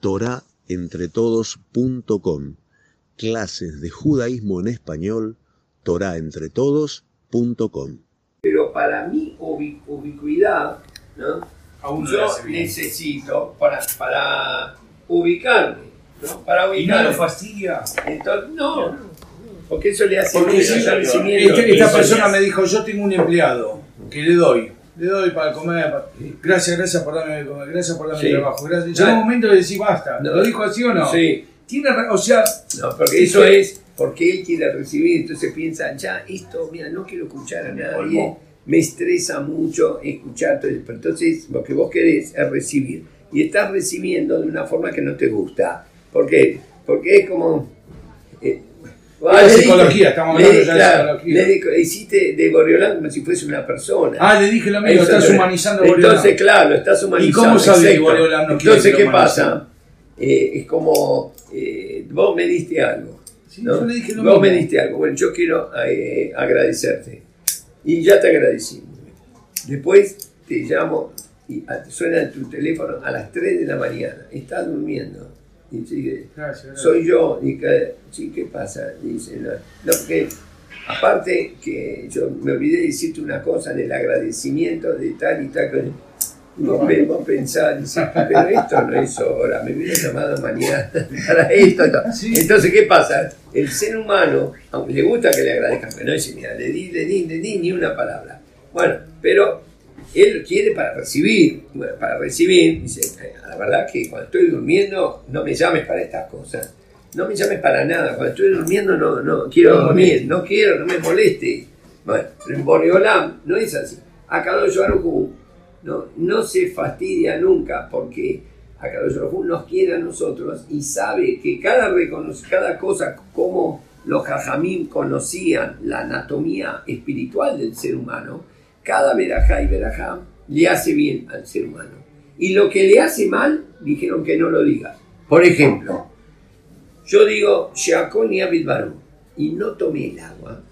torahentretodos.com. Clases de judaísmo en español, torahentretodos.com. Pero para mi ubi- ubicuidad, ¿no? Aún yo necesito para, para ubicarme, ¿no? Para ¿Y no ubicarme. lo fastidia? Entonces, no, porque eso le hace Porque bien, si esta, esta persona me dijo, yo tengo un empleado que le doy, le doy para comer, gracias, gracias por darme de comer, gracias por darme Sí. trabajo, gracias. No. Llega un momento de decir basta, No. ¿lo dijo así o no? Sí, Tiene, o sea, no, porque eso es porque él quiere recibir, entonces piensa, ya, esto, mira, no quiero escuchar a nadie, me estresa mucho escuchar todo eso, pero entonces lo que vos querés es recibir, y estás recibiendo de una forma que no te gusta, ¿por qué? Porque es como... eh, la le psicología, dije- estamos hablando ya de psicología. le hiciste de Borriolán como si fuese una persona. ah, le dije lo mismo, estás es humanizando a Entonces, claro, estás humanizando. ¿Y cómo sabes que. Borriolán no quiere Entonces, ¿qué pasa? Eh, es como, eh, vos me diste algo. Sí, ¿no? yo le dije lo vos mismo. me diste algo. Bueno, yo quiero eh, agradecerte. Y ya te agradecí. Después te llamo y suena tu teléfono a las 3 de la mañana. Estás durmiendo. Y sigue, Gracias, gracias. soy yo. Y que, sí, ¿qué pasa? Dice, no, no, porque aparte que yo me olvidé de decirte una cosa en el agradecimiento de tal y tal. que- Vos, me- dices, pero esto no es hora, me hubiera llamado mañana para esto. Sí. Entonces, ¿qué pasa? El ser humano, aunque le gusta que le agradezcan, pero no dice, mira, le di, le di, le di, ni una palabra. Bueno, pero él quiere para recibir. Bueno, para recibir, dice, "Eh, la verdad que cuando estoy durmiendo, no me llames para estas cosas. No me llames para nada. Cuando estoy durmiendo, no, no quiero dormir. No quiero, no me moleste. Bueno, en Boreolam no es así. Akadosh Baruj no, no se fastidia nunca porque Akadosh Baruj nos quiere a nosotros y sabe que cada, cada cosa, como los Jajamim conocían la anatomía espiritual del ser humano, cada verajá y verajá le hace bien al ser humano. Y lo que le hace mal, dijeron que no lo diga. Por ejemplo, yo digo, Sheakon y Abid Baruch, y no tomé el agua,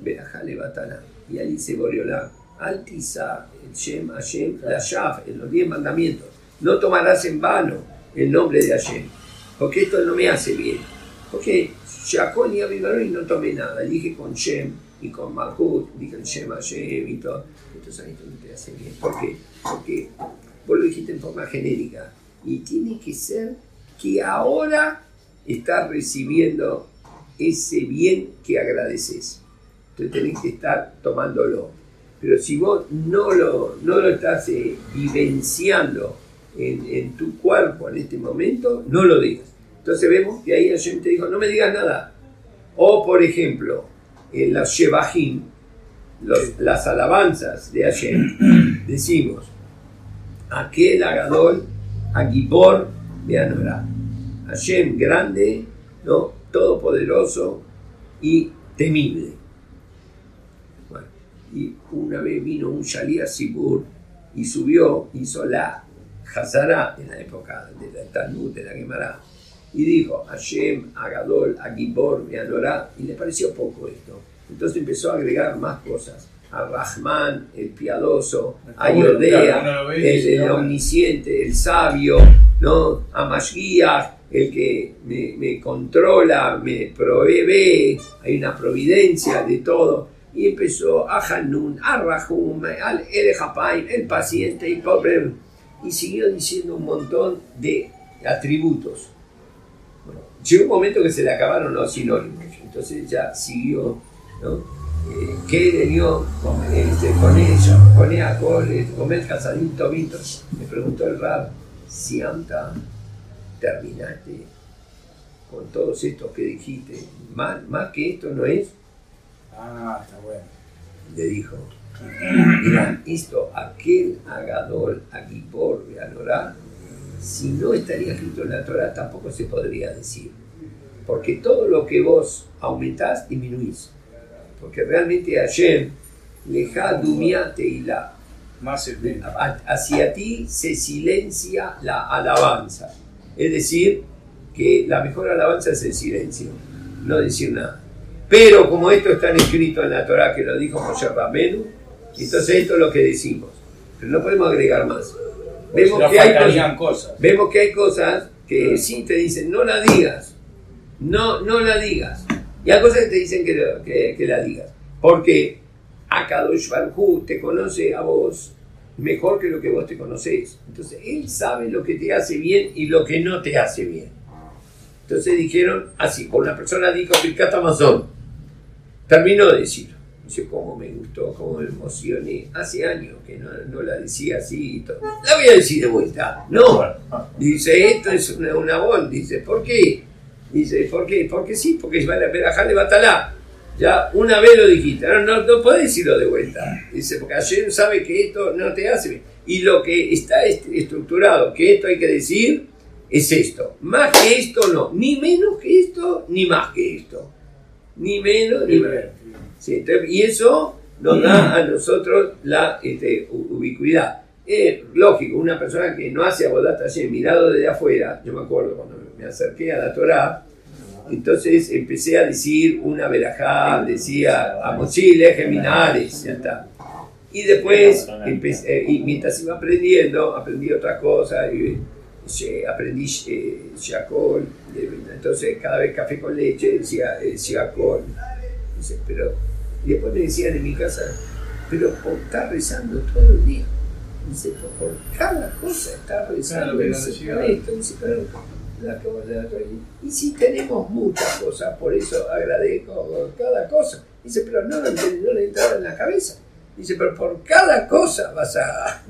verajá le batana, y ahí dice Boreolá, Altiza, el Shem, Hashem, la Shaf, en los diez mandamientos, no tomarás en vano el nombre de Hashem, porque esto no me hace bien. Porque Sheakon y Abid Baruch y no tomé nada, dije con Shem y con Malhut, dije el Shem, Hashem y todo, entonces esto no te hace bien. ¿Por qué? Porque vos lo dijiste en forma genérica, y tiene que ser que ahora estás recibiendo ese bien que agradeces. Entonces tenés que estar tomándolo. Pero si vos no lo, no lo estás eh, vivenciando en, en tu cuerpo en este momento, no lo digas. Entonces vemos que ahí Hashem te dijo, no me digas nada. O por ejemplo, en las Shebahim, los- las alabanzas de Hashem, decimos, aquel agadol, Agibor de Anorá. Hashem grande, ¿no? todopoderoso y temible. Bueno, y una vez vino un Shalia Sibur y subió, hizo la Hazara en la época de la Talmud, de la Gemara, y dijo Hashem, Agadol, Agibor, Meanorá, y le pareció poco esto. Entonces empezó a agregar más cosas. A Rahman, el piadoso, a Está bueno, Yodea, el, el "Ah, bueno". omnisciente, el sabio, ¿no? A Mashiach, el que me, me controla, me provee, hay una providencia de todo. Y empezó a Hanun, a Rahum, al El Japaim, el paciente y pobre. Y siguió diciendo un montón de atributos. Llegó un momento que se le acabaron los sinónimos. Entonces ya siguió, ¿no? Eh, ¿Qué le dio con, este, con ella? Con ella, con, el casadito Vito. Me preguntó el rab, si anta terminaste con todos estos que dijiste, más, más que esto no es, Ah, está bueno. le dijo, mira, esto, aquel agador, Agibor, Beanorá, si no estaría escrito en la Torah tampoco se podría decir. Porque todo lo que vos aumentás, disminuís. Porque realmente Hashem, leja dumiate y la Más hacia ti se silencia la alabanza. Es decir, que la mejor alabanza es el silencio, no decir nada. Pero como esto está escrito en la Torah, que lo dijo Moshe Rabenu, entonces esto es lo que decimos. Pero no podemos agregar más. Vemos que, hay cosas, cosas. vemos que hay cosas que sí te dicen, no la digas, no, no la digas. Y hay cosas que te dicen que, que, que la digas. Porque Akadosh Baruj te conoce a vos mejor que lo que vos te conocés. Entonces, él sabe lo que te hace bien y lo que no te hace bien. Entonces dijeron así, con una persona dijo Birkat Amazon, terminó de decir, dice, cómo me gustó, cómo me emocioné, hace años que no, no la decía así y todo. La voy a decir de vuelta, no, dice, esto es una, una bol, dice, ¿por qué? Dice, ¿por qué? Porque sí, porque de Batalá. Ya una vez lo dijiste, no, no, no podés decirlo de vuelta. Dice, porque ayer sabe que esto no te hace bien. Y lo que está estructurado, que esto hay que decir, es esto. Más que esto no. Ni menos que esto, ni más que esto. Ni menos, ni menos. Sí, y eso nos da a nosotros la este, ubicuidad. Es lógico, una persona que no hace abodata mirado desde afuera, yo me acuerdo cuando me acerqué a la Torah, entonces empecé a decir una verajá, decía Amochile, Geminares, ya está. Y después, empecé, y mientras iba aprendiendo, aprendí otra cosa, y, aprendí eh, Shakol, entonces cada vez café con leche decía eh, Shakol. pero, y después me decían en mi casa, pero por estar rezando todo el día. Dice, por cada cosa está rezando. Dice, pero y si tenemos muchas cosas, por eso agradezco cada cosa. Dice, pero no, no, le entraba en la cabeza. Dice, pero por cada cosa vas a,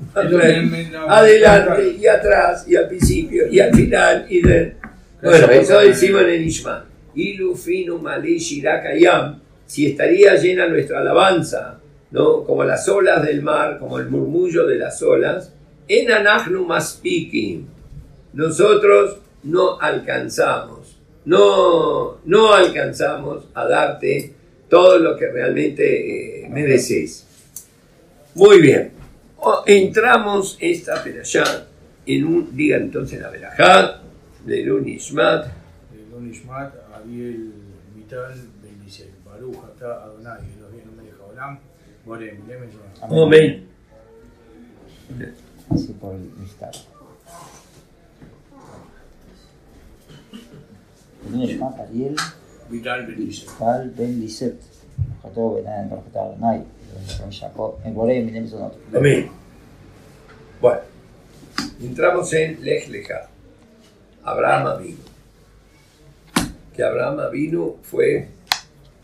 adelante y atrás y al principio y al final y de... Bueno, eso decimos en el Ishman. Ilu finu shirakayam. Si estaría llena nuestra alabanza, ¿no? como las olas del mar, como el murmullo de las olas, en anachnu maspikim. Nosotros no alcanzamos, no, no alcanzamos a darte todo lo que realmente eh, mereces. Muy bien, entramos esta perashá en un, día entonces la verajá, de Lunishmat. De Lunishmat, Ariel Vital, bendice, Baruch, Ata, Adonai, Elohim, Melech Olam, Borem, Amén. Así por el נשמת אריאל ויטל בן ליסט. ויטל בן ליסט. ברכתו בעיניים ברכתה אדוני. בורא מיני מזונות. Amén. Bueno, entramos en Lech Lecha. Abraham vino. Que Abraham vino fue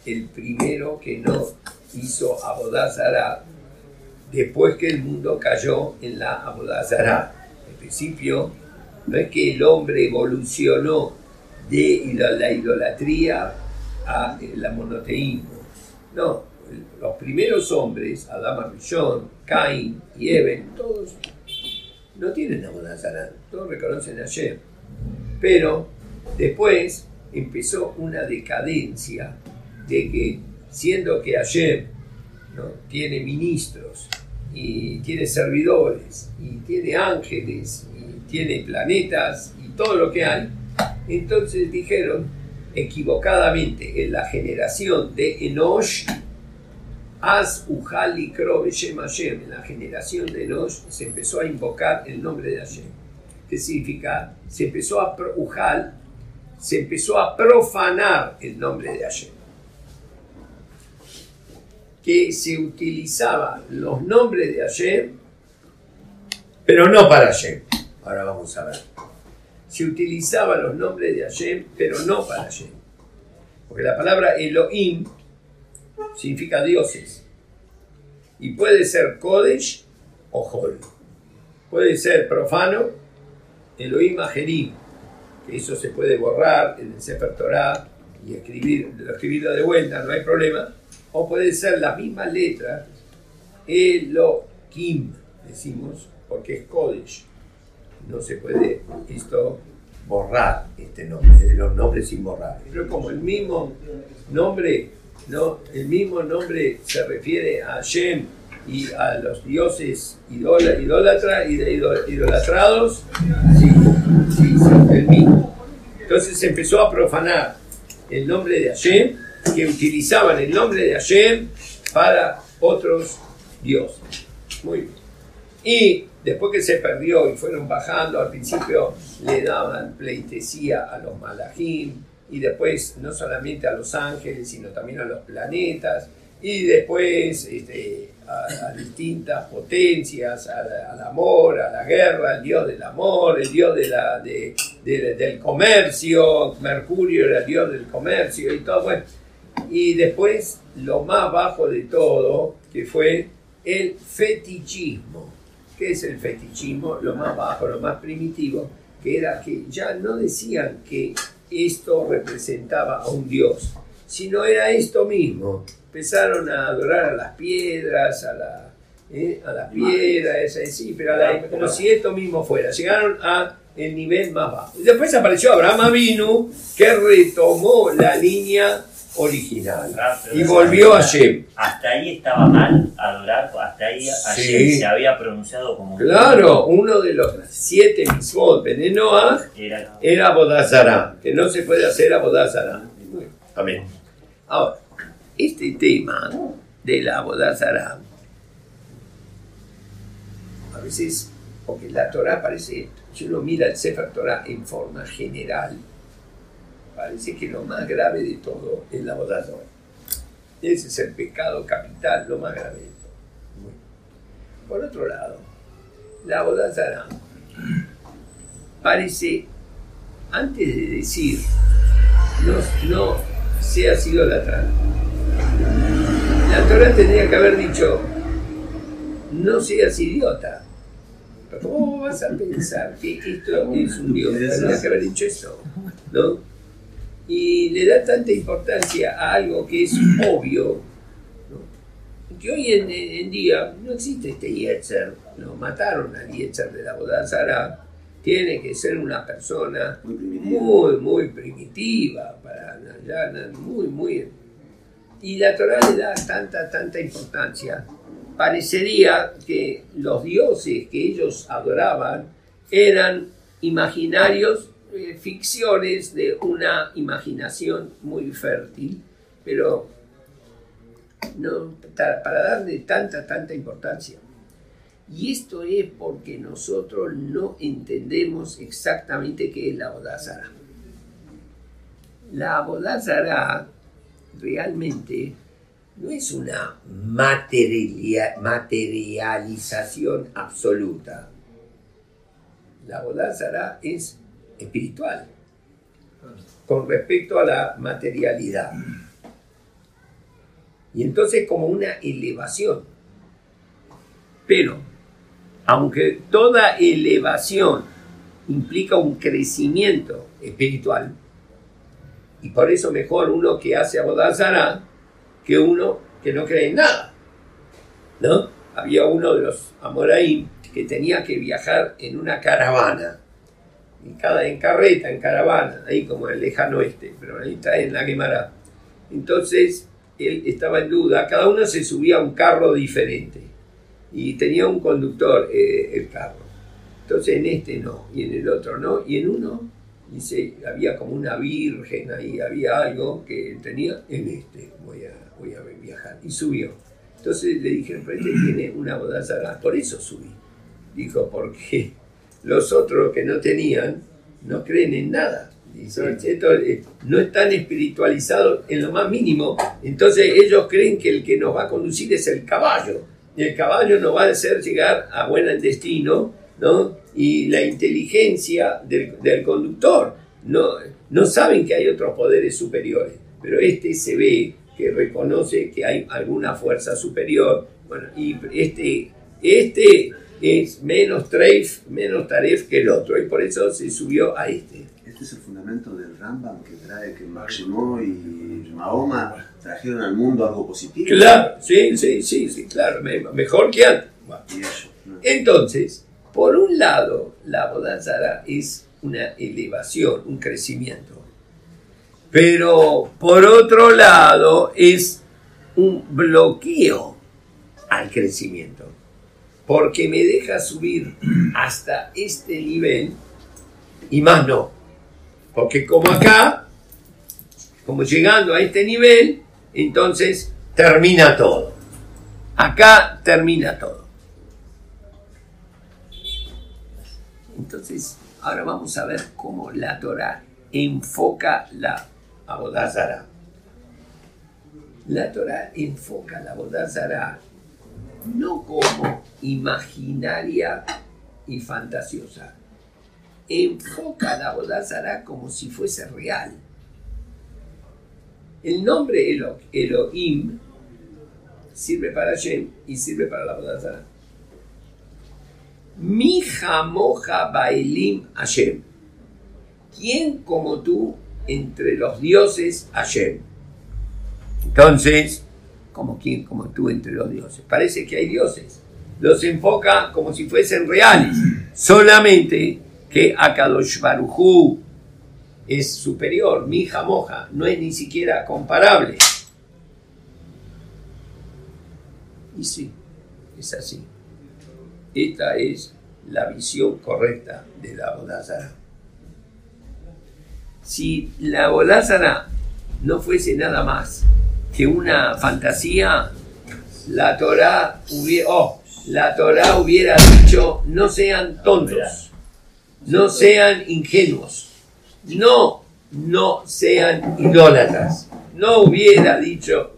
el primero que no hizo Abodazara después que el mundo cayó en la Abodazara. En principio, no es que el hombre evolucionó de la idolatría a eh, la monoteísmo. No, los primeros hombres, Adama Rishon, Cain y Eben, todos no tienen Abodazarán, todos reconocen a Shem. Pero después empezó una decadencia de que, siendo que Hashem ¿no? tiene ministros y tiene servidores y tiene ángeles y tiene planetas y todo lo que hay, entonces dijeron equivocadamente en la generación de Enosh, As Ujali Hashem, en la generación de Enosh se empezó a invocar el nombre de Hashem. ¿Qué significa? Se empezó a Ujal, se empezó a profanar el nombre de Hashem. Que se utilizaban los nombres de Hashem, pero no para Hashem. Ahora vamos a ver se utilizaban los nombres de Hashem, pero no para Hashem. Porque la palabra Elohim significa dioses. Y puede ser Kodesh o Hol. Puede ser profano, Elohim Ajerim, que eso se puede borrar en el Sefer Torah y escribir, escribirlo de vuelta, no hay problema. O puede ser la misma letra, Elohim, decimos, porque es Kodesh no se puede esto borrar este nombre, de los nombres sin borrar. Pero como el mismo nombre, ¿no? El mismo nombre se refiere a Shem y a los dioses de idolatrados, el mismo. Entonces se empezó a profanar el nombre de Hashem, que utilizaban el nombre de Hashem para otros dioses. Muy bien. Y después que se perdió y fueron bajando, al principio le daban pleitesía a los malajim, y después no solamente a los ángeles, sino también a los planetas, y después este, a, a distintas potencias, a- al amor, a la guerra, el dios del amor, el dios de la, de- de- del comercio, Mercurio era el dios del comercio y todo, bueno. Y después lo más bajo de todo, que fue el fetichismo. ¿Qué es el fetichismo? Lo más bajo, lo más primitivo, que era que ya no decían que esto representaba a un dios, sino era esto mismo. Empezaron a adorar a las piedras, a la, ¿eh? a la piedra, esa, sí, pero la- como si esto mismo fuera. Llegaron a el nivel más bajo. Después apareció Abraham Avinu, que retomó la línea original y volvió a Shem. Hasta ahí estaba mal adorar, hasta ahí Sí. se había pronunciado como Claro, uno de los siete mitzvot de Noah Era, era Bodazara, que no se puede hacer a Bodazara. Amén. Ahora, este tema de la Bodazara, a veces, porque la Torah parece, si uno mira el Sefer Torah en forma general, parece que lo más grave de todo es la Bodazara. Ese es el pecado capital, lo más grave de todo. Bueno. Por otro lado, la Bodazara parece, antes de decir, no, no sea sido la Torah tendría que haber dicho, no seas idiota. ¿Cómo vas a pensar que esto es un Dios? Tendría que haber dicho eso, ¿no? Y le da tanta importancia a algo que es obvio, ¿no? que hoy en, en día no existe este Yetzer, lo mataron al Yetzer de la Bodazara, tiene que ser una persona Muy muy, muy primitiva, para, muy, muy... Y la Torah le da tanta, tanta importancia. Parecería que los dioses que ellos adoraban eran imaginarios, eh, ficciones de una imaginación muy fértil, pero no, para darle tanta, tanta importancia. Y esto es porque nosotros no entendemos exactamente qué es la Bodazara. La Bodazara realmente no es una materialización absoluta. La Bodazara es espiritual con respecto a la materialidad. Y entonces como una elevación. Pero, aunque toda elevación implica un crecimiento espiritual, y por eso mejor uno que hace Abodazara que uno que no cree en nada. ¿No? Había uno de los Amoraim que tenía que viajar en una caravana, en, cada, en carreta, en caravana, ahí como en el lejano oeste, pero ahí está en la Gemara. Entonces, él estaba en duda, cada uno se subía a un carro diferente y tenía un conductor eh, el carro. Entonces en este no, y en el otro no, y en uno dice, había como una virgen ahí, había algo que tenía, en este voy a, voy a viajar. Y subió. Entonces le dijeron, pero este tiene una bodaza, por eso subí. Dijo, porque los otros que no tenían no creen en nada. Esto eh, no están espiritualizados en lo más mínimo, entonces ellos creen que el que nos va a conducir es el caballo. Y el caballo nos va a hacer llegar a buen destino, ¿no? Y la inteligencia del, del conductor. No, no saben que hay otros poderes superiores, pero este se ve que reconoce que hay alguna fuerza superior. Bueno, y este, este es menos treif, menos taref que el otro, y por eso se subió a este. Este es el fundamento del Rambam que trae que Máximo y Mahoma trajeron al mundo algo positivo. Claro, sí, sí, sí, sí, claro, me- mejor que antes. Entonces, por un lado, la Bodazara es una elevación, un crecimiento. Pero por otro lado, es un bloqueo al crecimiento. Porque me deja subir hasta este nivel y más no. Porque como acá, como llegando a este nivel, entonces termina todo. Acá termina todo. Entonces, ahora vamos a ver cómo la Torah enfoca la Abodazara. La Torah enfoca la Abodazara no como imaginaria y fantasiosa. Enfoca la Abodazara como si fuese real. El nombre Elo- Elohim sirve para Shem y sirve para la Abodazara. Mi jamoja baelim Hashem. ¿Quién como tú entre los dioses Hashem? Entonces, como quién como tú entre los dioses. Parece que hay dioses. Los enfoca como si fuesen reales. Solamente que Akadosh Barujú es superior. Mi jamoja no es ni siquiera comparable. Y sí, es así. Esta es la visión correcta de la Bodázara. Si la Bodázara no fuese nada más que una fantasía, la Torah hubiera, oh, la Torah hubiera dicho, no sean tontos, no sean ingenuos, no, no sean idólatras. No hubiera dicho,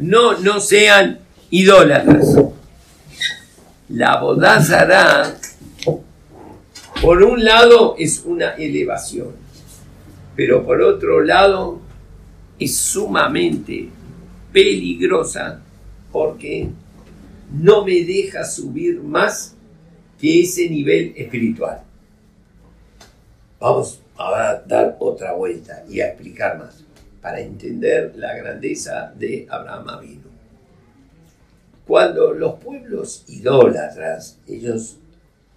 no, no sean idólatras. La bodázara, por un lado, es una elevación, pero por otro lado, es sumamente peligrosa porque no me deja subir más que ese nivel espiritual. Vamos a dar otra vuelta y a explicar más para entender la grandeza de Abraham Avinu. Cuando los pueblos idólatras, ellos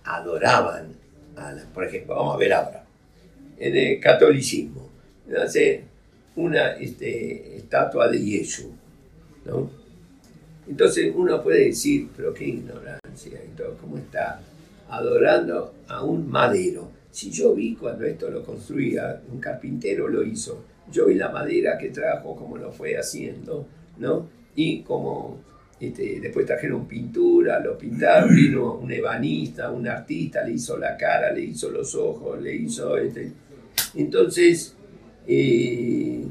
adoraban, a la- por ejemplo, vamos a ver ahora, en el catolicismo, hace una este, estatua de Yeshu, ¿no? Entonces uno puede decir, pero qué ignorancia, y todo, ¿cómo está adorando a un madero? Si yo vi cuando esto lo construía, un carpintero lo hizo, yo vi la madera que trajo, cómo lo fue haciendo, ¿no? Y como este, después trajeron pintura, lo pintaron, vino un ebanista, un artista, le hizo la cara, le hizo los ojos, le hizo... Este. Entonces, eh,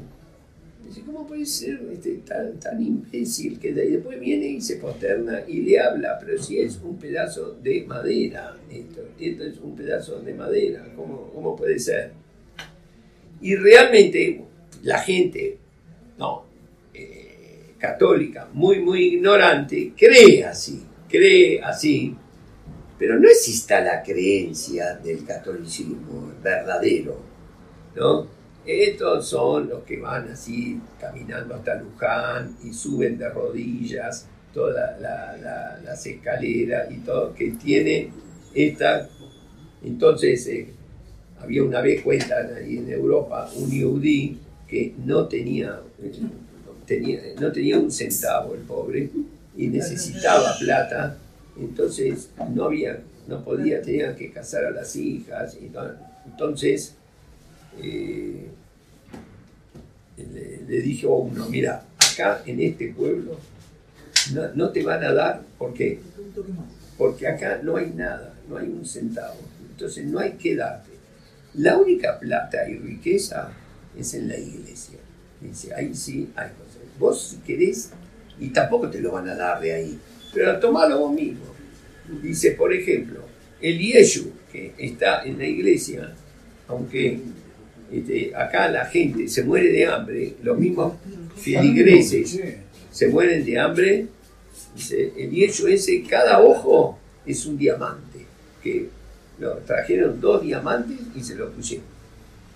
¿cómo puede ser este, tan, tan imbécil que de- después viene y se posterna y le habla? Pero si es un pedazo de madera, esto, esto es un pedazo de madera, ¿cómo, cómo puede ser? Y realmente la gente, no, eh, católica, muy, muy ignorante, cree así, cree así, pero no exista la creencia del catolicismo verdadero, ¿no? Estos son los que van así caminando hasta Luján y suben de rodillas todas la- la- las escaleras y todo, que tiene esta. Entonces, eh, había una vez, cuentan ahí en Europa, un yudí que no tenía, no tenía un centavo el pobre y necesitaba plata, entonces no había, no podía, tenía que casar a las hijas y entonces eh, le, le dije a uno, mira, acá en este pueblo no, no te van a dar, ¿por qué? Porque acá no hay nada, no hay un centavo, entonces no hay que darte. La única plata y riqueza es en la iglesia. Dice, ahí sí hay cosas. Vos si querés, y tampoco te lo van a dar de ahí, pero tomalo vos mismo. Dice, por ejemplo, el Yeshu, que está en la iglesia, aunque este, acá la gente se muere de hambre, los mismos feligreses se mueren de hambre, dice, el Yeshu ese, cada ojo es un diamante, que lo trajeron dos diamantes y se lo pusieron.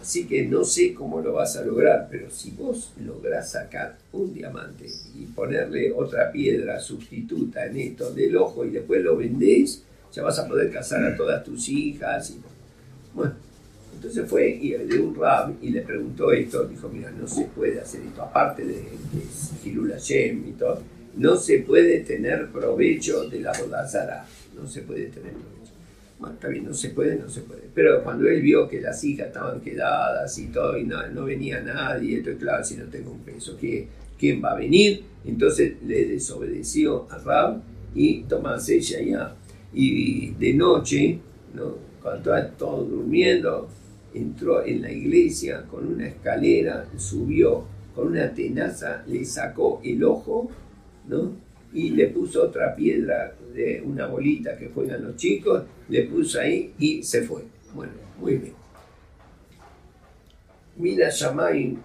Así que no sé cómo lo vas a lograr, pero si vos lográs sacar un diamante y ponerle otra piedra sustituta en esto del ojo y después lo vendés, ya vas a poder casar a todas tus hijas. Y, bueno, entonces fue y de un rab y le preguntó esto, dijo, mira, no se puede hacer esto, aparte de, de y todo, no se puede tener provecho de la bodazara, no se puede tener provecho. Bueno, está bien, no se puede, no se puede. Pero cuando él vio que las hijas estaban quedadas y todo, y no, venía nadie, entonces, claro, si no tengo un peso, ¿qué- ¿quién va a venir? Entonces le desobedeció a Rab y Tomás ella ya. Y de noche, ¿no? cuando estaban todos durmiendo, entró en la iglesia con una escalera, subió con una tenaza, le sacó el ojo, ¿no? Y le puso otra piedra de una bolita que juegan los chicos, le puso ahí y se fue. Bueno, muy bien. Mira Shamay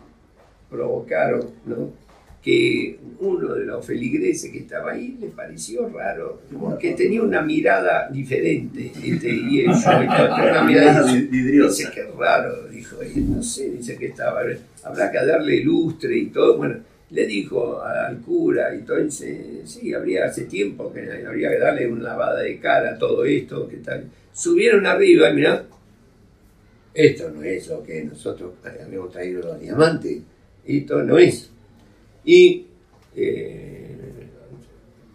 provocaron, ¿no? Que uno de los feligreses que estaba ahí le pareció raro, porque tenía una mirada diferente, este, y eso, una mirada dice que raro, dijo, y no sé, dice que estaba, habrá que darle lustre y todo, bueno, le dijo al cura y todo, dice, sí, habría hace tiempo que habría que darle una lavada de cara a todo esto, que tal. Subieron arriba y mirá, esto no es lo que nosotros habíamos traído los diamantes, esto no es. Y, eh,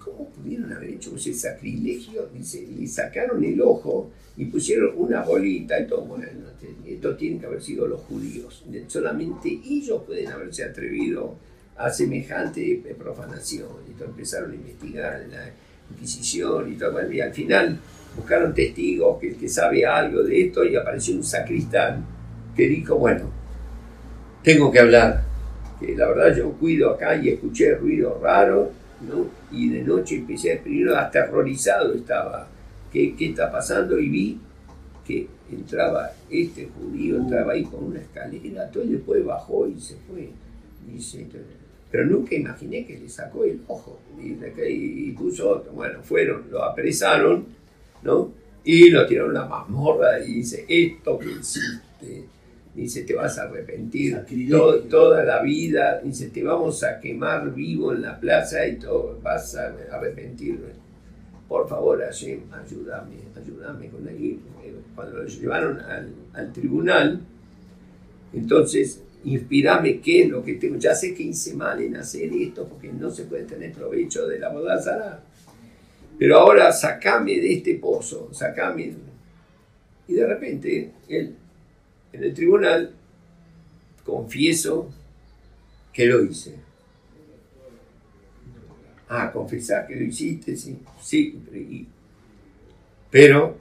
¿cómo pudieron haber hecho ese sacrilegio? Dice, le sacaron el ojo y pusieron una bolita y todo. Bueno, esto tienen que haber sido los judíos. Solamente ellos pueden haberse atrevido a semejante profanación. Y empezaron a investigar la Inquisición y todo. Y al final buscaron testigos que, que sabe algo de esto y apareció un sacristán que dijo, bueno, tengo que hablar que la verdad yo cuido acá y escuché ruido raro, ¿no? Y de noche empecé a primero aterrorizado estaba, ¿qué, ¿qué está pasando? Y vi que entraba este judío, entraba ahí con una escalera, todo y después bajó y se fue. Dice, pero nunca imaginé que le sacó el ojo. Y, puso otro. Bueno, fueron, lo apresaron, ¿no? Y lo tiraron a la mazmorra y dice, esto que hiciste dice, te vas a arrepentir toda la vida, dice, te vamos a quemar vivo en la plaza y todo, vas a arrepentir. Por favor, Hashem, ayúdame, ayúdame con él. Cuando lo llevaron al, tribunal, entonces, inspirame qué es lo que tengo. Ya sé que hice mal en hacer esto porque no se puede tener provecho de la boda Pero ahora sacame de este pozo, sacame. Y de repente él en el tribunal confieso que lo hice. Ah, confesar que lo hiciste, sí, sí, pero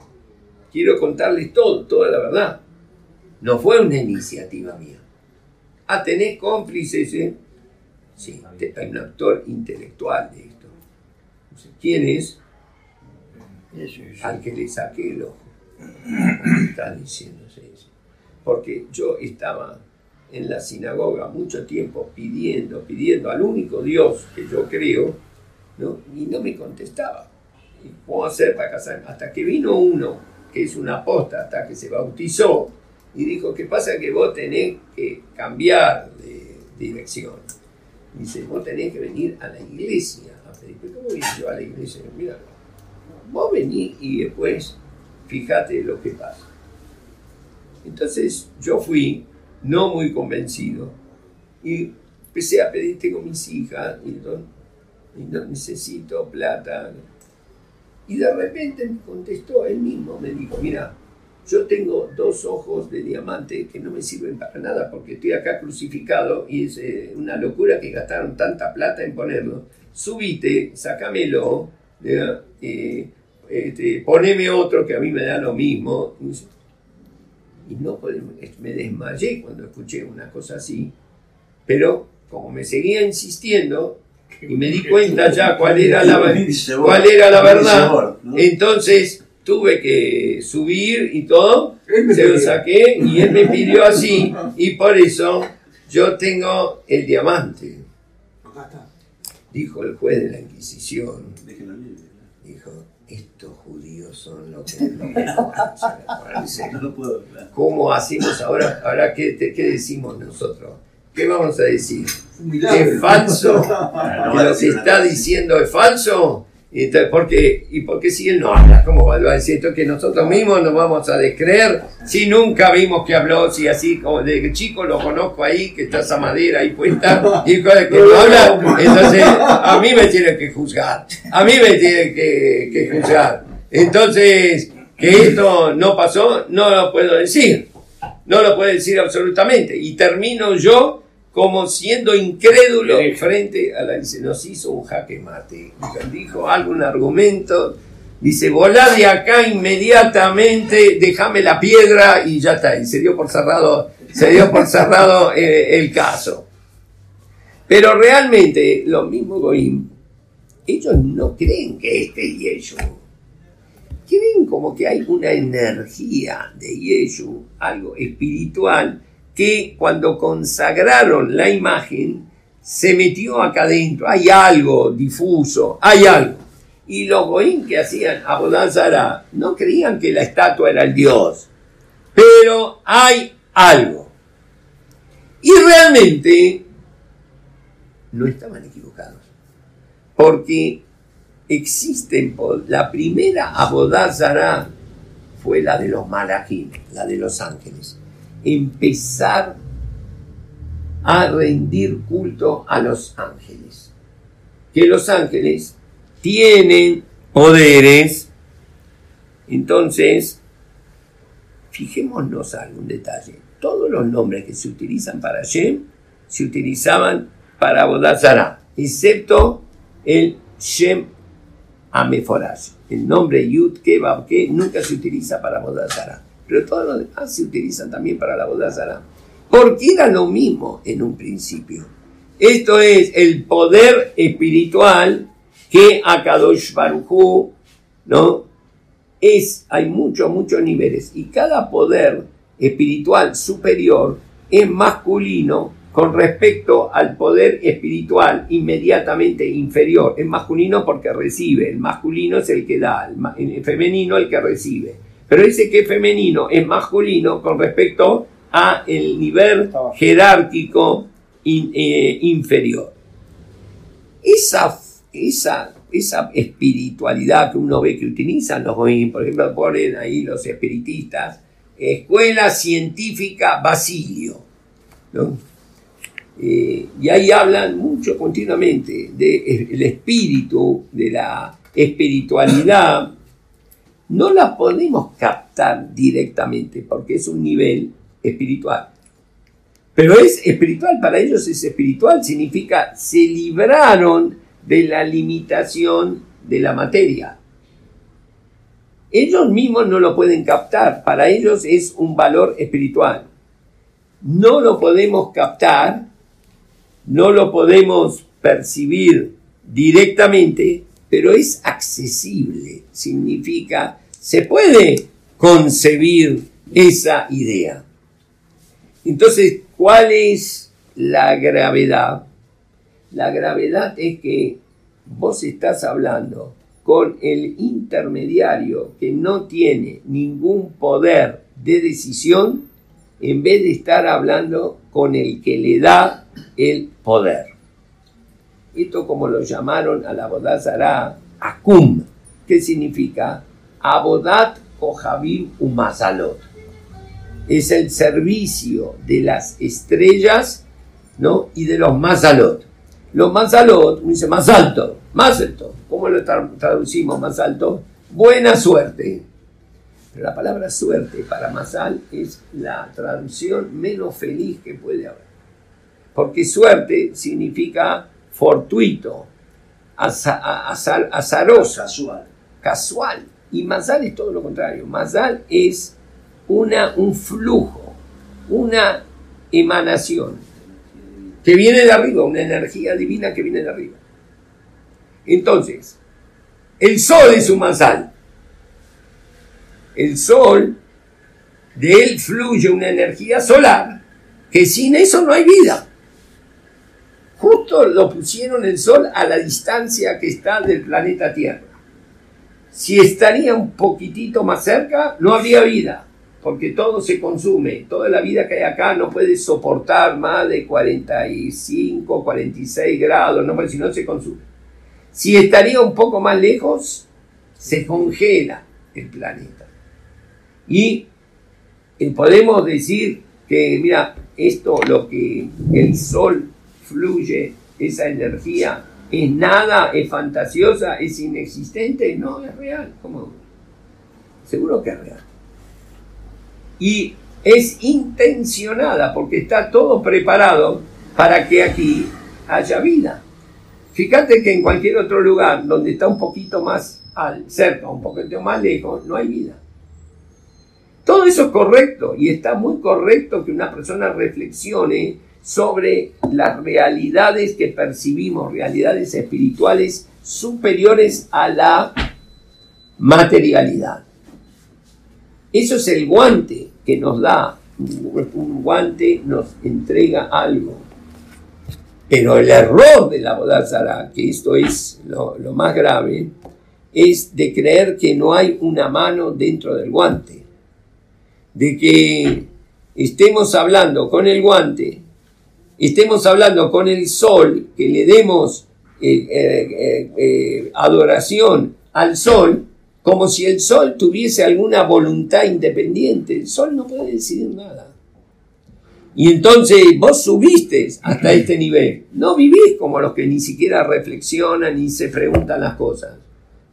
quiero contarles todo, toda la verdad. No fue una iniciativa mía. Ah, tenés cómplices, ¿eh? Sí, hay un actor intelectual de esto. ¿Quién es? Al que le saqué el ojo. Está diciendo, sí porque yo estaba en la sinagoga mucho tiempo pidiendo, pidiendo al único Dios que yo creo, ¿no? y no me contestaba. ¿Y cómo hacer para casarme? Hasta que vino uno, que es una aposta, hasta que se bautizó, y dijo, ¿qué pasa? Que vos tenés que cambiar de dirección. Dice, vos tenés que venir a la iglesia. ¿Cómo voy yo a la iglesia? Mira, vos venís y después fíjate lo que pasa. Entonces yo fui no muy convencido y empecé a pedir, tengo mis hijas y no, necesito plata. Y de repente me contestó él mismo, me dijo, mira, yo tengo dos ojos de diamante que no me sirven para nada porque estoy acá crucificado y es eh, una locura que gastaron tanta plata en ponerlo. Subite, sacámelo, eh, este, poneme otro que a mí me da lo mismo y no me desmayé cuando escuché una cosa así, pero como me seguía insistiendo y me di cuenta ya cuál era la, cuál era la verdad, entonces tuve que subir y todo, se lo saqué y él me pidió así y por eso yo tengo el diamante. Dijo el juez de la Inquisición, estos judíos son los que no ¿Cómo hacemos ahora? Ahora, ¿qué, ¿qué decimos nosotros? ¿Qué vamos a decir? ¿Es falso? ¿Que lo que está diciendo es falso? ¿Y por qué, ¿Y por qué si él no habla? ¿Cómo va a decir esto que nosotros mismos nos vamos a descreer? Si nunca vimos que habló, si así como de chico lo conozco ahí, que está esa madera ahí puesta, y que no habla, entonces a mí me tiene que juzgar, a mí me tiene que, que juzgar. Entonces, que esto no pasó, no lo puedo decir, no lo puedo decir absolutamente, y termino yo como siendo incrédulo frente a la... Nos hizo un jaque mate. Dijo algún argumento Dice, volá de acá inmediatamente, déjame la piedra y ya está. Y se dio por cerrado, se dio por cerrado eh, el caso. Pero realmente, los mismos Goim, ellos no creen que este Yeshu. Creen como que hay una energía de Yeshu, algo espiritual, que cuando consagraron la imagen, se metió acá adentro. Hay algo difuso, hay algo. Y los Goim que hacían Abodazara no creían que la estatua era el Dios, pero hay algo. Y realmente no estaban equivocados, porque existen, la primera Abodazara fue la de los Malachim, la de los ángeles. Empezar a rendir culto a los ángeles. Que los ángeles tienen poderes. Entonces, fijémonos algún detalle. Todos los nombres que se utilizan para Shem se utilizaban para Bodazara, excepto el Shem Ameforash. El nombre Yud Ke Ke nunca se utiliza para Bodazara. Pero todos los demás se utilizan también para la. Porque era lo mismo en un principio. Esto es el poder espiritual que Akadosh Baruj ¿no? Es, hay muchos, muchos niveles y cada poder espiritual superior es masculino con respecto al poder espiritual inmediatamente inferior. Es masculino porque recibe, el masculino es el que da, el femenino el que recibe. Pero ese que es femenino es masculino con respecto a el nivel jerárquico eh, inferior. Esa esa, esa espiritualidad que uno ve que utilizan los por ejemplo, ponen ahí los espiritistas, Escuela Científica Basilio, eh, y ahí hablan mucho continuamente del espíritu, de la espiritualidad. No la podemos captar directamente porque es un nivel espiritual. Pero es espiritual, para ellos es espiritual, significa se libraron de la limitación de la materia. Ellos mismos no lo pueden captar, para ellos es un valor espiritual. No lo podemos captar, no lo podemos percibir directamente, pero es accesible, significa, se puede concebir esa idea. Entonces, ¿cuál es la gravedad? La gravedad es que vos estás hablando con el intermediario que no tiene ningún poder de decisión en vez de estar hablando con el que le da el poder. Esto como lo llamaron a la Bodazara Akum, que significa Abodat Kohabim Umazalot. Es el servicio de las estrellas ¿no? y de los Mazalot. Los Mazalot, dice más alto, más alto. ¿Cómo lo traducimos más alto? Buena suerte. La palabra suerte para Mazal es la traducción menos feliz que puede haber. Porque suerte significa fortuito, azaroso, Casual. casual. Y Mazal es todo lo contrario. Mazal es una, un flujo, una emanación que viene de arriba, una energía divina que viene de arriba. Entonces, el sol es un masal. El sol, de él fluye una energía solar, que sin eso no hay vida. Lo pusieron el sol a la distancia que está del planeta Tierra. Si estaría un poquitito más cerca, no habría vida porque todo se consume, toda la vida que hay acá no puede soportar más de 45, 46 grados, no, si no se consume. Si estaría un poco más lejos, se congela el planeta. Y eh, podemos decir que, mira, esto, lo que el sol fluye, esa energía, es nada, es fantasiosa, es inexistente, no, es real. ¿Cómo? Seguro que es real y es intencionada porque está todo preparado para que aquí haya vida. Fíjate que en cualquier otro lugar donde está un poquito más al cerca, un poquito más lejos, no hay vida. Todo eso es correcto y está muy correcto que una persona reflexione sobre las realidades que percibimos, realidades espirituales superiores a la materialidad. Eso es el guante que nos da, un guante nos entrega algo. Pero el error de la Bodazara, que esto es lo, lo más grave, es de creer que no hay una mano dentro del guante. De que estemos hablando con el guante, estemos hablando con el sol, que le demos eh, eh, eh, adoración al sol, como si el sol tuviese alguna voluntad independiente. El sol no puede decidir nada. Y entonces vos subiste hasta este nivel. No vivís como los que ni siquiera reflexionan ni se preguntan las cosas.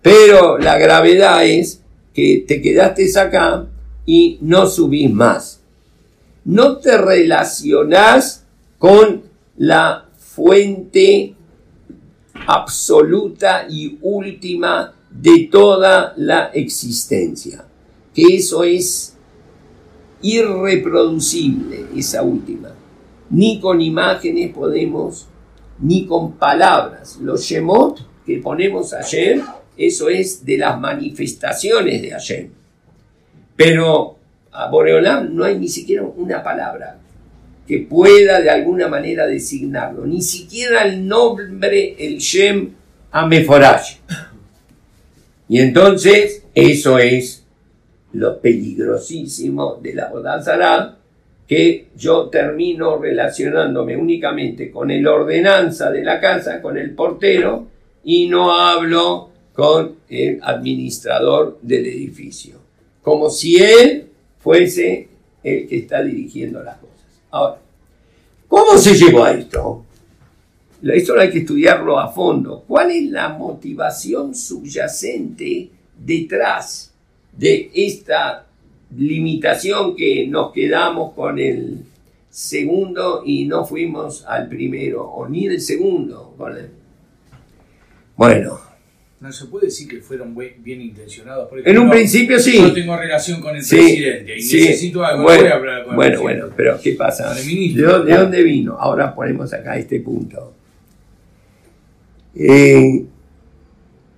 Pero la gravedad es que te quedaste acá y no subís más. No te relacionás con la fuente absoluta y última de toda la existencia. Que eso es irreproducible, esa última. Ni con imágenes podemos, ni con palabras. Los Shemot que ponemos ayer, eso es de las manifestaciones de ayer. Pero a Boreolam no hay ni siquiera una palabra que pueda de alguna manera designarlo, ni siquiera el nombre, el Shem Ameforash. Y entonces, eso es lo peligrosísimo de la Bodazara, que yo termino relacionándome únicamente con el ordenanza de la casa, con el portero, y no hablo con el administrador del edificio, como si él fuese el que está dirigiendo las cosas. Ahora, ¿cómo se llegó a esto? Esto hay que estudiarlo a fondo. ¿Cuál es la motivación subyacente detrás de esta limitación que nos quedamos con el segundo y no fuimos al primero, o ni el segundo? Bueno, no se puede decir que fueron bien intencionados. en un principio sí. Yo tengo relación con el presidente y necesito algo. Bueno, voy a hablar con bueno, bueno, pero ¿qué pasa? ¿De, dónde vino? Ahora ponemos acá este punto. Eh,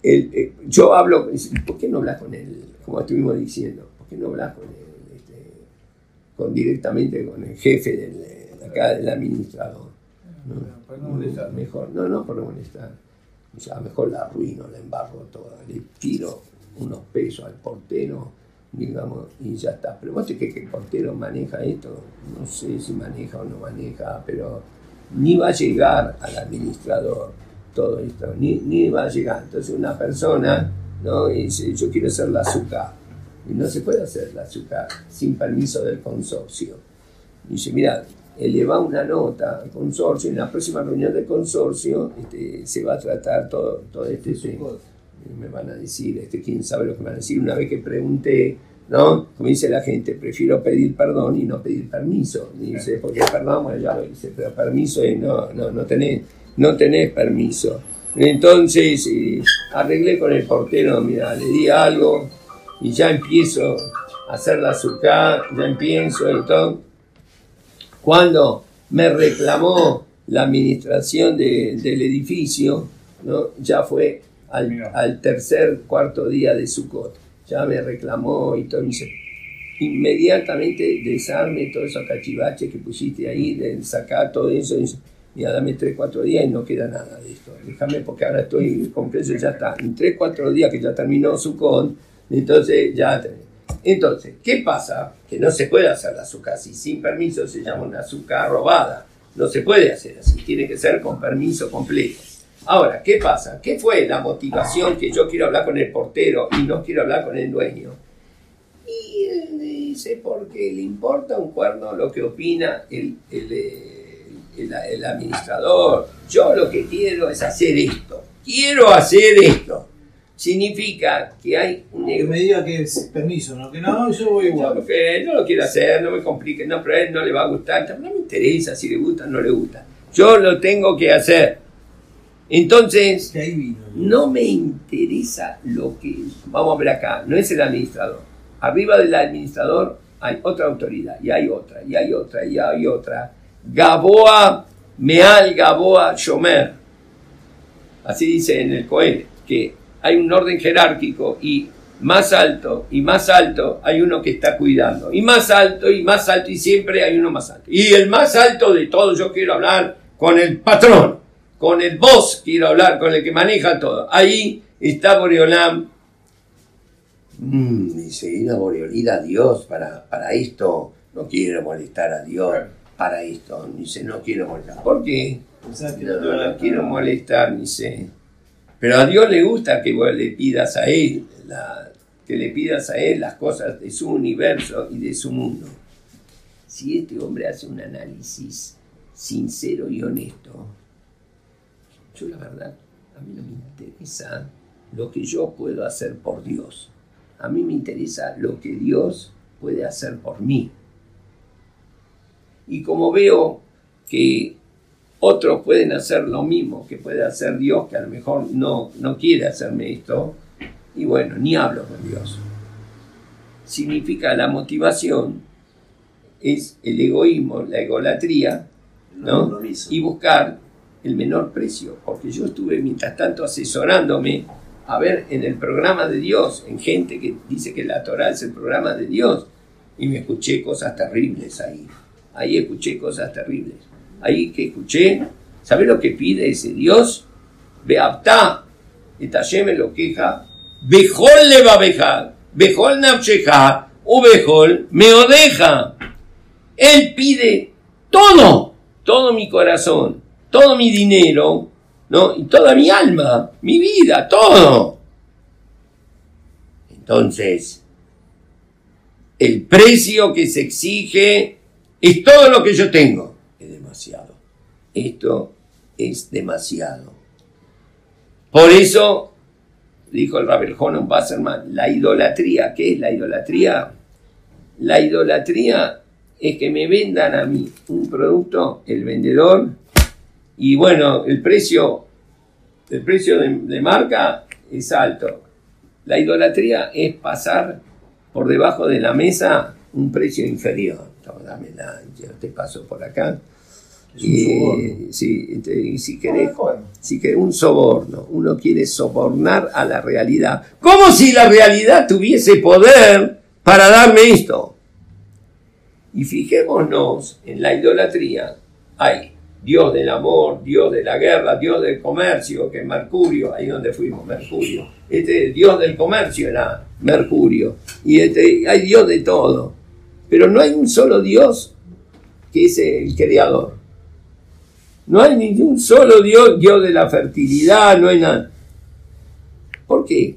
eh, yo hablo, ¿por qué no hablas con él? Como estuvimos diciendo, ¿por qué no hablas con él? Este, con, directamente con el jefe del, acá del administrador. No, mejor, no, no por no molestar o sea, mejor la arruino, la embargo toda, le tiro unos pesos al portero, digamos, y ya está. Pero vos crees que el portero maneja esto, no sé si maneja o no maneja, pero ni va a llegar al administrador todo esto, ni, ni va a llegar. Entonces una persona, ¿no? dice, yo quiero hacer la azúcar, y no se puede hacer la azúcar sin permiso del consorcio. Y dice, mira, eleva una nota al consorcio, en la próxima reunión del consorcio este, se va a tratar todo, todo este tema. Me van a decir, este, quién sabe lo que me van a decir. Una vez que pregunté, ¿no? Como dice la gente, prefiero pedir perdón y no pedir permiso. dice, porque perdón, bueno, ya lo hice, pero permiso y no, no, no, tenés, no tenés permiso. Entonces eh, arreglé con el portero, mira, le di algo y ya empiezo a hacer la azúcar, ya empiezo y todo cuando me reclamó la administración del edificio, ¿no? ya fue al, tercer, cuarto día de Sukkot. Ya me reclamó y todo. dice, inmediatamente desarme todo eso cachivache que pusiste ahí, sacar todo eso. Mira, dame tres, cuatro días y no queda nada de esto. Déjame porque ahora estoy completo, ya está. En tres, cuatro días que ya terminó Sukkot, entonces ya entonces, ¿qué pasa? Que no se puede hacer la azúcar así, sin permiso se llama una azúcar robada. No se puede hacer así, tiene que ser con permiso completo. Ahora, ¿qué pasa? ¿Qué fue la motivación que yo quiero hablar con el portero y no quiero hablar con el dueño? Y él dice, porque le importa un cuerno lo que opina el, el administrador. Yo lo que quiero es hacer esto. Quiero hacer esto significa que hay un Que me diga que es permiso, ¿no? Que no, yo voy igual. Que no lo quiero hacer, no me complique, no, pero a él no le va a gustar, no me interesa si le gusta o no le gusta. Yo lo tengo que hacer. Entonces, no me interesa lo que... Vamos a ver acá, no es el administrador. Arriba del administrador hay otra autoridad, y hay otra, y hay otra, y hay otra. Gaboa, Meal Gaboa Shomer. Así dice en el Coel, que hay un orden jerárquico y más alto y más alto hay uno que está cuidando. Y más alto y más alto y siempre hay uno más alto. Y el más alto de todos, yo quiero hablar con el patrón, con el boss, quiero hablar con el que maneja todo. Ahí está Boreolam. Mm, dice, ir a Dios para, para esto. No quiero molestar a Dios para esto. Dice, no quiero molestar. ¿Por qué? No, no, no quiero molestar, dice. Pero a Dios le gusta que le pidas a Él, que le pidas a Él las cosas de su universo y de su mundo. Si este hombre hace un análisis sincero y honesto, yo la verdad, a mí no me interesa lo que yo puedo hacer por Dios. A mí me interesa lo que Dios puede hacer por mí. Y como veo que otros pueden hacer lo mismo que puede hacer Dios, que a lo mejor no, no quiere hacerme esto, y bueno, ni hablo con Dios. Significa la motivación, es el egoísmo, la egolatría, ¿no? y buscar el menor precio, porque yo estuve mientras tanto asesorándome a ver en el programa de Dios, en gente que dice que la Torah es el programa de Dios, y me escuché cosas terribles ahí, ahí escuché cosas terribles, ahí que escuché, ¿sabes lo que pide ese Dios? Beapta, etayeme lo queja, bejol le va a bejar, bejol nafsheja, o bejol me odeja. Él pide todo, todo mi corazón, todo mi dinero, ¿no? Y toda mi alma, mi vida, todo. Entonces, el precio que se exige es todo lo que yo tengo. Esto es demasiado. Por eso, dijo el Rabel Jonon Basserman, la idolatría, ¿qué es la idolatría? La idolatría es que me vendan a mí un producto, el vendedor, y bueno, el precio, el precio de, marca es alto. La idolatría es pasar por debajo de la mesa un precio inferior. No, dámela, yo te paso por acá. Es un Y, sí, si querés, si que un soborno, uno quiere sobornar a la realidad, como si la realidad tuviese poder para darme esto. Y fijémonos en la idolatría, hay Dios del amor, Dios de la guerra, Dios del comercio, que es Mercurio, ahí donde fuimos, Mercurio. Este Dios del comercio era Mercurio, y este, hay Dios de todo, pero no hay un solo Dios que es el creador. No hay ningún solo Dios, Dios de la fertilidad, no hay nada. ¿Por qué?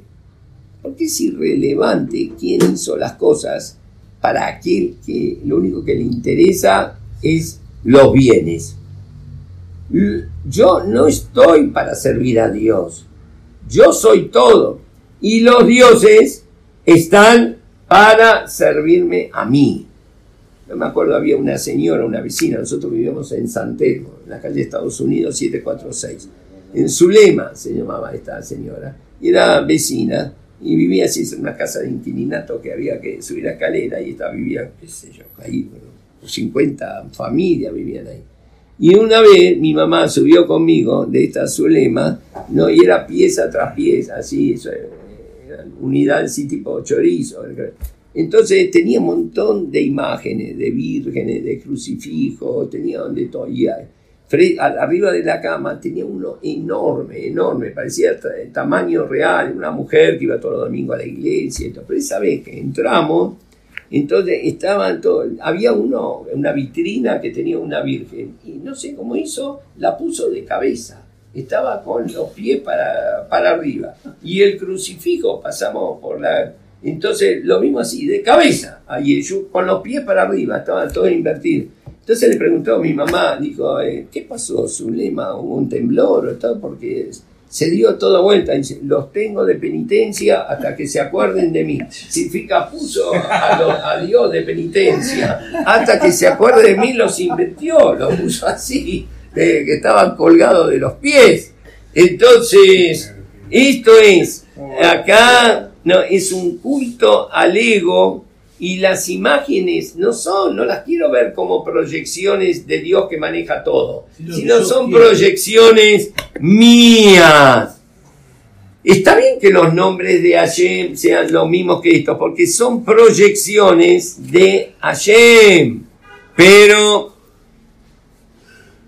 Porque es irrelevante quién hizo las cosas para aquel que lo único que le interesa es los bienes. Yo no estoy para servir a Dios. Yo soy todo. Y los dioses están para servirme a mí. Me acuerdo, había una señora, una vecina, nosotros vivíamos en San Telmo, en la calle Estados Unidos 746. En Zulema se llamaba esta señora. Y era vecina y vivía así en una casa de inquilinato que había que subir la escalera y esta vivía, qué sé yo, ahí, bueno, 50 familias vivían ahí. Y una vez mi mamá subió conmigo de esta Zulema, ¿no? y era pieza tras pieza, así, eso, eh, era unidad así tipo chorizo. Entonces tenía un montón de imágenes, de vírgenes, de crucifijos, tenía de todo. Y arriba de la cama tenía uno enorme, enorme, parecía tamaño real, una mujer que iba todos los domingos a la iglesia. y todo. Pero esa vez que entramos, entonces estaban todos, había uno, una vitrina que tenía una virgen, y no sé cómo hizo, la puso de cabeza. Estaba con los pies para, para arriba. Y el crucifijo pasamos por la. Entonces lo mismo así, de cabeza. Ahí yo, con los pies para arriba, estaban todos invertidos. Entonces le preguntó a mi mamá, dijo, eh, ¿qué pasó, Zulema? ¿Hubo un temblor o todo? Porque se dio toda vuelta. Dice, los tengo de penitencia hasta que se acuerden de mí. Significa, puso a, lo- a Dios de penitencia. Hasta que se acuerde de mí, los invirtió, los puso así, de que estaban colgados de los pies. Entonces, esto es, acá no, es un culto al ego y las imágenes no son, no las quiero ver como proyecciones de Dios que maneja todo, Sino son quiero. proyecciones mías. Está bien que los nombres de Hashem sean los mismos que estos, porque son proyecciones de Hashem. Pero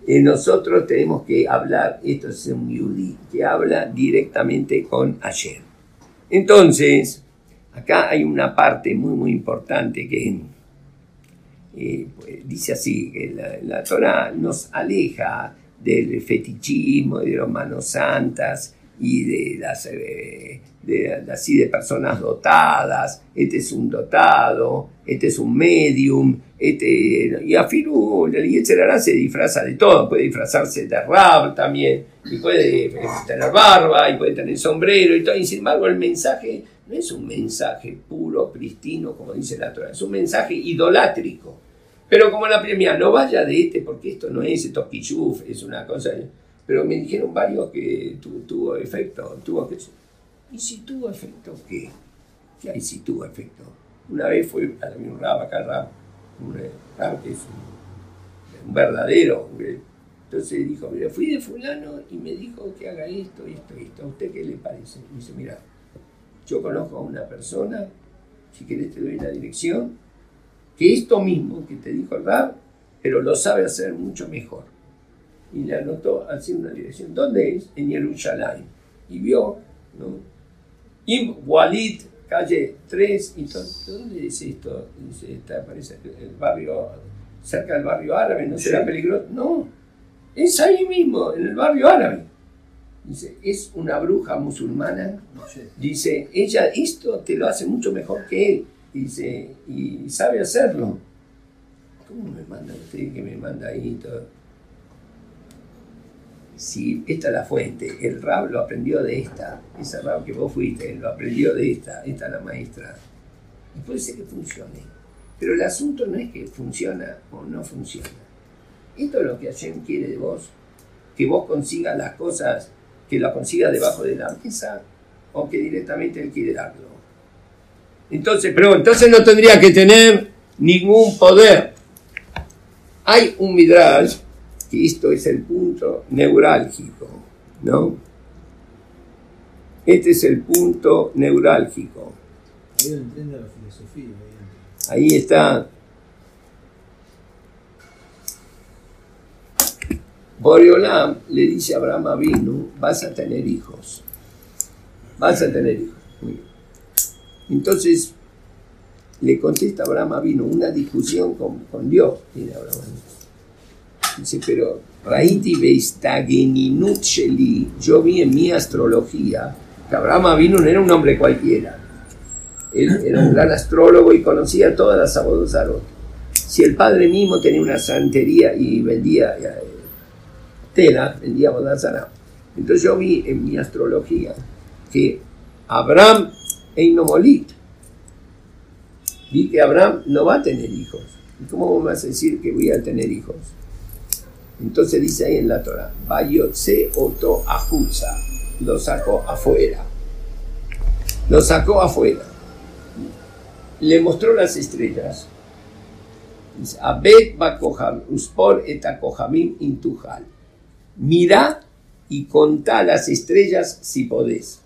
eh, nosotros tenemos que hablar, esto es un yudí, que habla directamente con Hashem. Entonces, acá hay una parte muy, muy importante que eh, pues, dice así, que la, la Torah nos aleja del fetichismo, de las manos santas y de las, eh, de, así de personas dotadas, este es un dotado, este es un medium, este, y Afiru, el Yetzerará se disfraza de todo, puede disfrazarse de rab también, y puede eh, tener barba, y puede tener sombrero, y todo, y sin embargo el mensaje no es un mensaje puro, pristino, como dice la Torah, es un mensaje idolátrico. Pero como la premia, no vaya de este, porque esto no es esto es una cosa. Pero me dijeron varios que tu- tuvo efecto, tuvo que. ¿Y si tuvo efecto qué? ¿Qué hay si tuvo efecto? Una vez fue a un rab acá, rab, un que es un, un verdadero. eh. Entonces dijo, mira, fui de fulano y me dijo que haga esto, esto, esto. ¿A usted qué le parece? Y dice, mira, yo conozco a una persona, si querés te doy la dirección, que esto mismo que te dijo el Rab, pero lo sabe hacer mucho mejor. Y le anotó así una dirección. ¿Dónde es? En Jerusalén. Y vio, ¿no? Im Walid, calle 3. Y entonces, ¿dónde es esto? Dice, está, parece el barrio, cerca del barrio árabe, ¿no será peligroso? No, es ahí mismo, en el barrio árabe. Dice, es una bruja musulmana Dice, ella esto te lo hace mucho mejor que él. Dice, y sabe hacerlo. ¿Cómo me manda usted que me manda ahí todo? Si esta es la fuente, el rab lo aprendió de esta, ese rab que vos fuiste, lo aprendió de esta, esta es la maestra. Y puede ser que funcione. Pero el asunto no es que funciona o no funciona. Esto es lo que Hashem quiere de vos, que vos consigas las cosas, que lo consigas debajo de la mesa o que directamente él quiere darlo. Entonces, pero entonces no tendría que tener ningún poder. Hay un midrash esto es el punto neurálgico, ¿no? Este es el punto neurálgico. Ahí lo entiende la filosofía. ahí. Ahí está. Boreolam le dice a Abraham Avinu, vas a tener hijos. Vas a tener hijos. Muy bien. Entonces, le contesta Abraham Avinu una discusión con, con Dios. Tiene Abraham Avinu. Dice, pero Raiti Sheli, yo vi en mi astrología que Abraham Avinu era un hombre cualquiera. Él era un gran astrólogo y conocía todas las abodosarot. Si el padre mismo tenía una santería y vendía eh, tela, vendía abodosarot. Entonces yo vi en mi astrología que Abraham Einomolit, vi que Abraham no va a tener hijos. ¿Y cómo vas a decir que voy a tener hijos? Entonces dice ahí en la Torah, Bayotse Oto Ajuza, lo sacó afuera. Lo sacó afuera. Le mostró las estrellas. Dice, Abed Bakoham, Uspor Intujal. Mira y contá las estrellas si podés.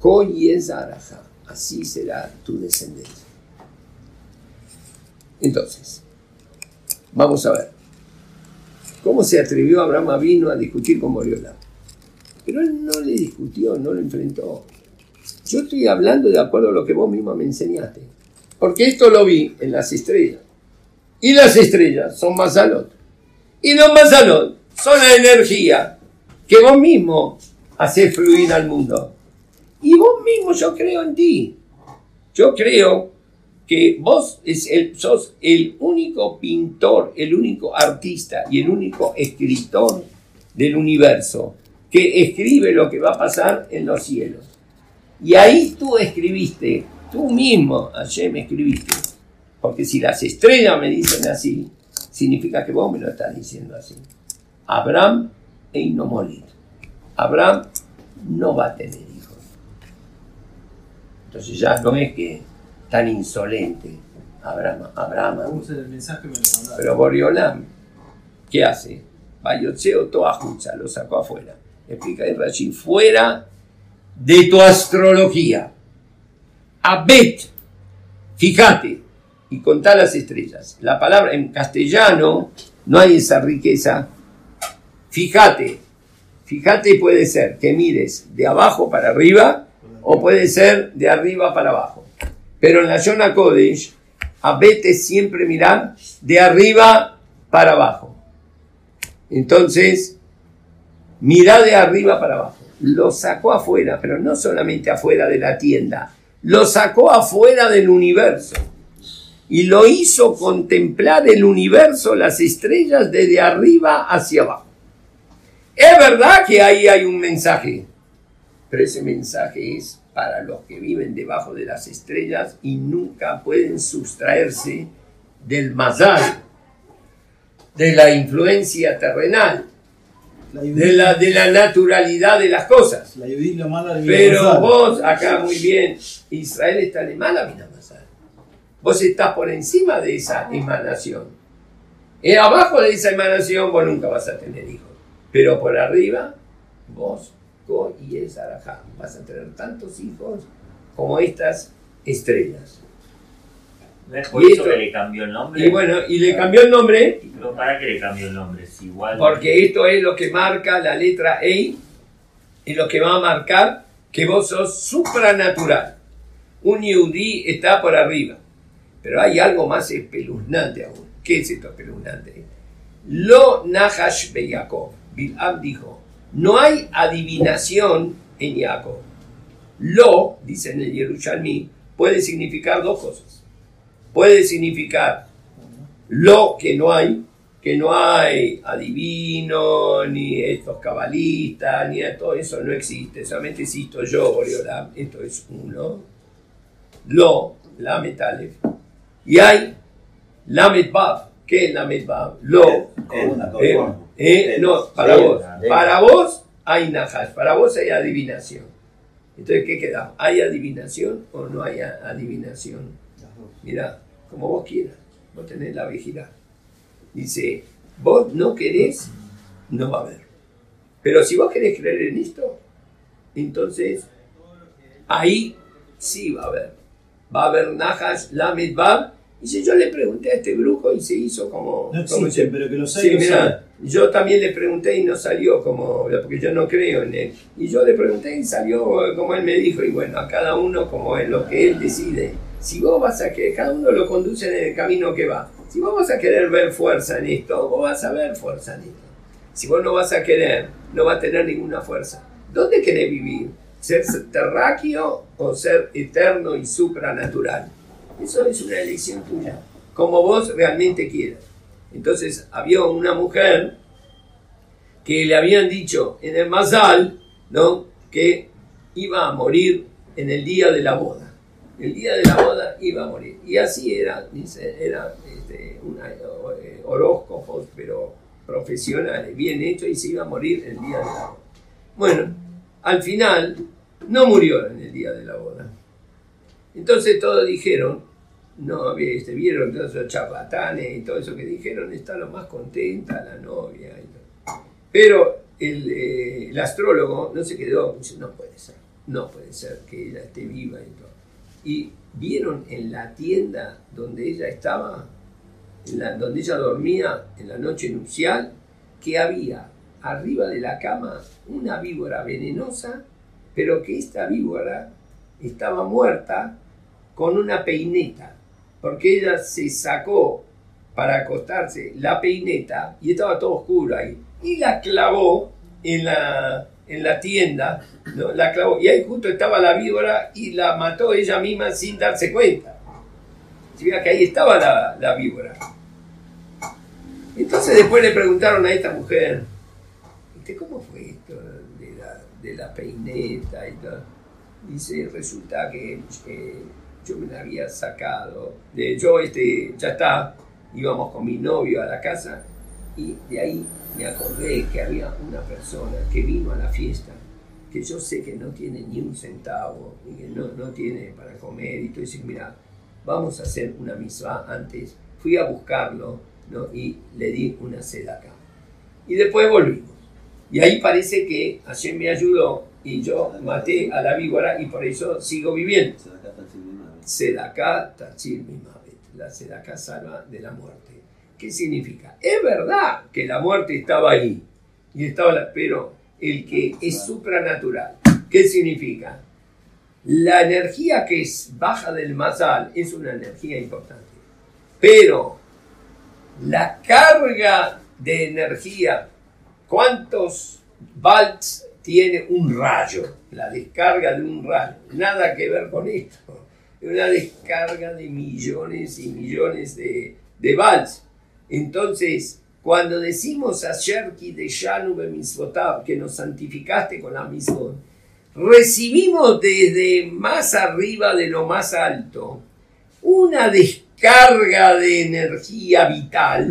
Koyezaraja, así será tu descendencia. Entonces, vamos a ver. ¿Cómo se atrevió Abraham Avino a discutir con Moriola? Pero él no le discutió, no lo enfrentó. Yo estoy hablando de acuerdo a lo que vos mismo me enseñaste. Porque esto lo vi en las estrellas. Y las estrellas son Mazalot. Y los Mazalot son la energía que vos mismo haces fluir al mundo. Y vos mismo yo creo en ti. Yo creo que vos es el, sos el único pintor, el único artista y el único escritor del universo que escribe lo que va a pasar en los cielos. Y ahí tú escribiste, tú mismo, ayer me escribiste. Porque si las estrellas me dicen así, significa que vos me lo estás diciendo así. Abraham e Inomolit. Abraham no va a tener hijos. Entonces ya no es que tan insolente Abraham, Abraham. El mensaje me lo. Pero Boriolam, ¿qué hace? Bayotseo toda jucha, lo sacó afuera. Explica el Rashi, fuera de tu astrología. Abet, fíjate, y contá las estrellas. La palabra en castellano no hay esa riqueza. Fíjate, fíjate puede ser que mires de abajo para arriba o puede ser de arriba para abajo. Pero en la Yona Kodesh, Abet es siempre mirar de arriba para abajo. Entonces, mira de arriba para abajo. Lo sacó afuera, pero no solamente afuera de la tienda, lo sacó afuera del universo. Y lo hizo contemplar el universo, las estrellas, desde arriba hacia abajo. Es verdad que ahí hay un mensaje, pero ese mensaje es para los que viven debajo de las estrellas y nunca pueden sustraerse del mazal, de la influencia terrenal, La de la, de la naturalidad de las cosas. La Pero Villamazal. vos, acá muy bien, Israel está en mala Minamazal. Vos estás por encima de esa emanación. Y abajo de esa emanación vos nunca vas a tener hijos. Pero por arriba, vos, Y es Arajá, vas a tener tantos hijos como estas estrellas. ¿No es por Y eso esto- que le cambió el nombre? Y bueno, y le cambió el nombre Pero ¿para qué le cambió el nombre? Es igual. Porque esto es lo que marca la letra E y lo que va a marcar que vos sos supranatural. Un yudí está por arriba. Pero hay algo más espeluznante aún. ¿Qué es esto espeluznante? Lo Nahash be Jacob. Bil'am dijo, no hay adivinación en Jacob. Lo, dice en el Yerushalmi, puede significar dos cosas. Puede significar lo que no hay, que no hay adivino, ni estos cabalistas, ni todo eso no existe, solamente existo yo, Boreolam, esto es uno. Lo, la metalef. Y hay la metbab. ¿Qué es la metbab? Lo, Él, eh, eh, no, para vos. Para vos hay najas, para vos hay adivinación. Entonces, ¿qué queda? ¿Hay adivinación o no hay adivinación? Mira, como vos quieras, vos tenés la vigilada. Dice, vos no querés, no va a haber. Pero si vos querés creer en esto, entonces ahí sí va a haber. Va a haber Najas, Lamed Bab. Dice, yo le pregunté a este brujo y se hizo como... No existen, pero que los hay, Sí, los yo también le pregunté y no salió como, porque yo no creo en él. Y yo le pregunté y salió como él me dijo, y bueno, a cada uno como es lo que él decide. Si vos vas a que cada uno lo conduce en el camino que va. Si vos vas a querer ver fuerza en esto, vos vas a ver fuerza en esto. Si vos no vas a querer, no va a tener ninguna fuerza. ¿Dónde querés vivir? ¿Ser terráqueo o ser eterno y supranatural? Eso es una elección tuya, como vos realmente quieras. Entonces había una mujer que le habían dicho en el Mazal, ¿no? Que iba a morir en el día de la boda. El día de la boda iba a morir. Y así era, dice, era este, una, eh, horóscopos, pero profesionales, bien hecho, y se iba a morir el día de la boda. Bueno, al final no murió en el día de la boda. Entonces todos dijeron, no, vieron todos esos charlatanes y todo eso que dijeron, está lo más contenta la novia. Pero el, eh, el astrólogo no se quedó, dice, no puede ser, no puede ser que ella esté viva y todo. Y vieron en la tienda donde ella estaba, en la- donde ella dormía en la noche nupcial, que había arriba de la cama una víbora venenosa, pero que esta víbora estaba muerta con una peineta, porque ella se sacó para acostarse la peineta y estaba todo oscuro ahí, y la clavó en la, en la tienda, ¿no? la clavó, y ahí justo estaba la víbora y la mató ella misma sin darse cuenta. Si vea que ahí estaba la, la víbora. Entonces después le preguntaron a esta mujer, ¿Viste cómo fue esto de la, de la peineta y todo? Dice, resulta que eh, yo me la había sacado. De, yo, este, ya está, íbamos con mi novio a la casa Y de ahí me acordé que había una persona que vino a la fiesta, que yo sé que no tiene ni un centavo, y que no, no tiene para comer, y tú dices, mira, vamos a hacer una misma antes. Fui a buscarlo ¿no? y le di una seda acá. Y después volvimos. Y ahí parece que Hashem me ayudó y yo maté a la víbora y por eso sigo viviendo. Sedaká Tachil Mimavet. La Sedaká salva de la muerte. ¿Qué significa? Es verdad que la muerte estaba ahí. Y estaba la- pero el que es supranatural. ¿Qué significa? La energía que es baja del masal es una energía importante. Pero la carga de energía, ¿cuántos volts tiene un rayo? La descarga de un rayo. Nada que ver con esto. Una descarga de millones y millones de, de volts. Entonces, cuando decimos a Sherki de Shanu Bemisvotab, que nos santificaste con la misma, recibimos desde más arriba de lo más alto una descarga de energía vital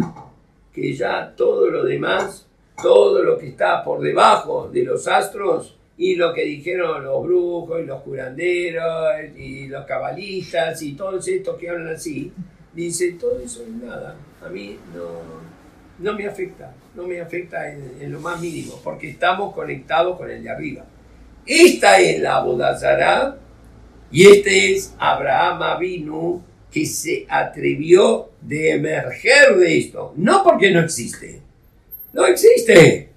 que ya todo lo demás, todo lo que está por debajo de los astros y lo que dijeron los brujos y los curanderos y los cabalistas y todos estos que hablan así, dice, todo eso es nada, a mí no, no me afecta, no me afecta en, en lo más mínimo, porque estamos conectados con el de arriba. Esta es la Bodazara y este es Abraham Avinu que se atrevió de emerger de esto, no porque no existe, no existe,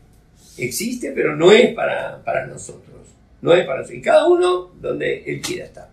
existe pero no es para, para nosotros, no es para nosotros, y cada uno donde él quiera estar.